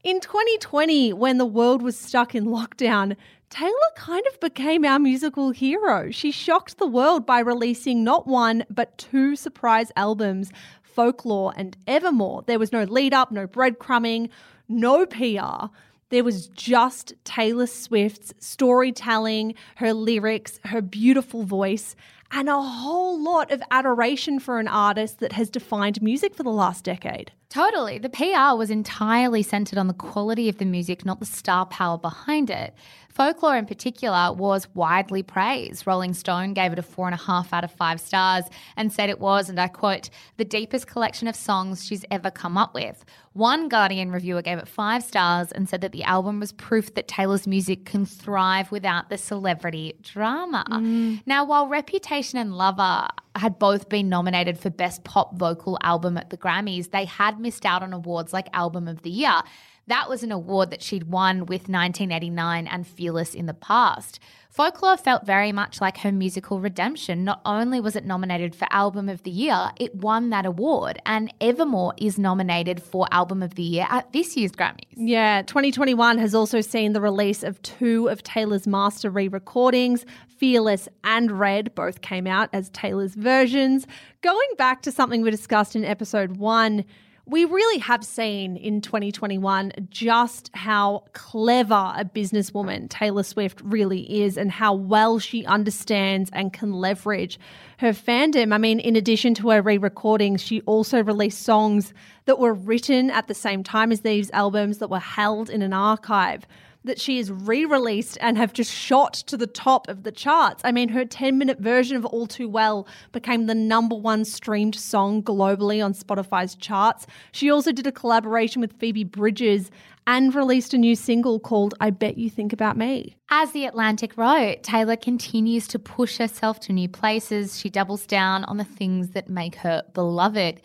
S1: In 2020, when the world was stuck in lockdown, Taylor kind of became our musical hero. She shocked the world by releasing not one, but two surprise albums, Folklore and Evermore. There was no lead up, no breadcrumbing, no PR. There was just Taylor Swift's storytelling, her lyrics, her beautiful voice, and a whole lot of adoration for an artist that has defined music for the last decade.
S3: Totally. The PR was entirely centered on the quality of the music, not the star power behind it. Folklore, in particular, was widely praised. Rolling Stone gave it a four and a half out of five stars and said it was, and I quote, the deepest collection of songs she's ever come up with. One Guardian reviewer gave it five stars and said that the album was proof that Taylor's music can thrive without the celebrity drama. Mm. Now, while Reputation and Lover had both been nominated for Best Pop Vocal Album at the Grammys, they had missed out on awards like Album of the Year. That was an award that she'd won with 1989 and Fearless in the past. Folklore felt very much like her musical redemption. Not only was it nominated for Album of the Year, it won that award. And Evermore is nominated for Album of the Year at this year's Grammys.
S1: Yeah, 2021 has also seen the release of two of Taylor's master re recordings. Fearless and Red both came out as Taylor's versions. Going back to something we discussed in episode one, we really have seen in 2021 just how clever a businesswoman Taylor Swift really is and how well she understands and can leverage her fandom. I mean, in addition to her re recordings, she also released songs that were written at the same time as these albums that were held in an archive. That she is re released and have just shot to the top of the charts. I mean, her 10 minute version of All Too Well became the number one streamed song globally on Spotify's charts. She also did a collaboration with Phoebe Bridgers and released a new single called I Bet You Think About Me.
S3: As The Atlantic wrote, Taylor continues to push herself to new places. She doubles down on the things that make her beloved.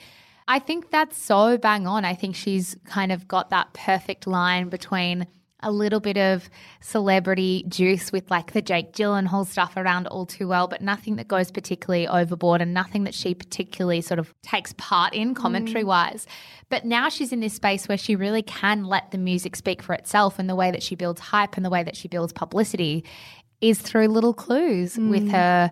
S3: I think that's so bang on. I think she's kind of got that perfect line between a little bit of celebrity juice with like the Jake Gyllenhaal stuff around all too well, but nothing that goes particularly overboard and nothing that she particularly sort of takes part in commentary mm. wise. But now she's in this space where she really can let the music speak for itself and the way that she builds hype and the way that she builds publicity is through little clues with mm. her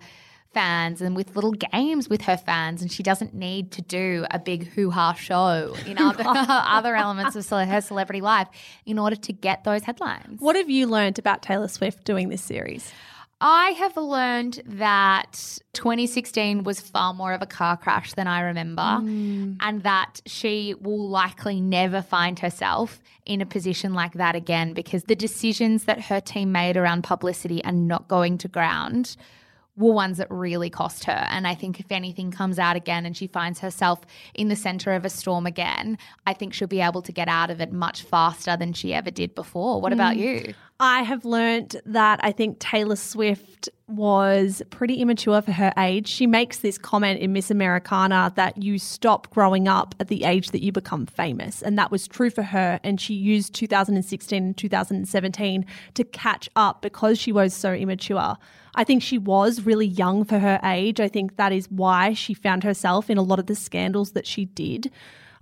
S3: fans and with little games with her fans and she doesn't need to do a big hoo-ha show in other, other elements of her celebrity life in order to get those headlines.
S1: What have you learned about Taylor Swift doing this series?
S3: I have learned that 2016 was far more of a car crash than I remember, mm. and that she will likely never find herself in a position like that again because the decisions that her team made around publicity are not going to ground were ones that really cost her. And I think if anything comes out again and she finds herself in the center of a storm again, I think she'll be able to get out of it much faster than she ever did before. What about mm. you?
S1: I have learnt that I think Taylor Swift was pretty immature for her age. She makes this comment in Miss Americana that you stop growing up at the age that you become famous. And that was true for her. And she used 2016 and 2017 to catch up because she was so immature. I think she was really young for her age. I think that is why she found herself in a lot of the scandals that she did.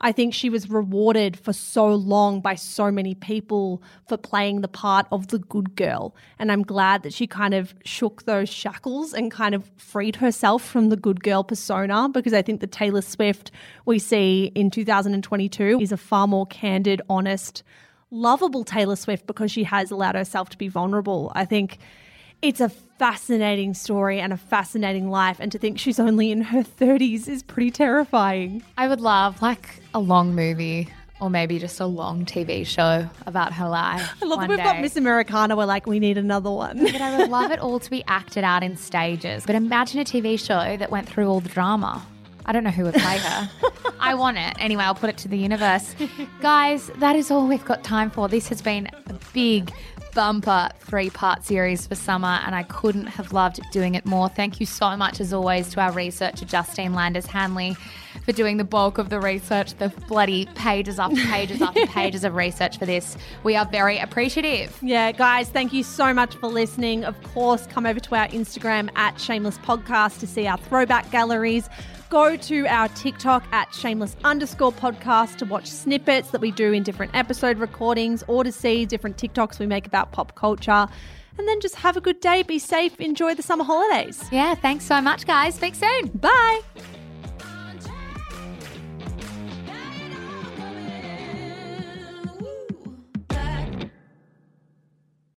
S1: I think she was rewarded for so long by so many people for playing the part of the good girl. And I'm glad that she kind of shook those shackles and kind of freed herself from the good girl persona because I think the Taylor Swift we see in 2022 is a far more candid, honest, lovable Taylor Swift because she has allowed herself to be vulnerable. I think it's a fascinating story and a fascinating life. And to think she's only in her 30s is pretty terrifying.
S3: I would love like a long movie or maybe just a long TV show about her life.
S1: I love that we've got. Miss Americana. We're like, we need another one.
S3: But I would love it all to be acted out in stages. But imagine a TV show that went through all the drama. I don't know who would play her. I want it. Anyway, I'll put it to the universe. Guys, that is all we've got time for. This has been a big bumper three part series for summer, and I couldn't have loved doing it more. Thank you so much, as always, to our researcher, Justine Landers Hanley, for doing the bulk of the research, the bloody pages after pages after pages of research for this. We are very appreciative.
S1: Yeah, guys, thank you so much for listening. Of course, come over to our Instagram at Shameless Podcast to see our throwback galleries. Go to our TikTok at shameless underscore podcast to watch snippets that we do in different episode recordings or to see different TikToks we make about pop culture. And then just have a good day, be safe, enjoy the summer holidays.
S3: Yeah, thanks so much, guys. Speak soon.
S1: Bye.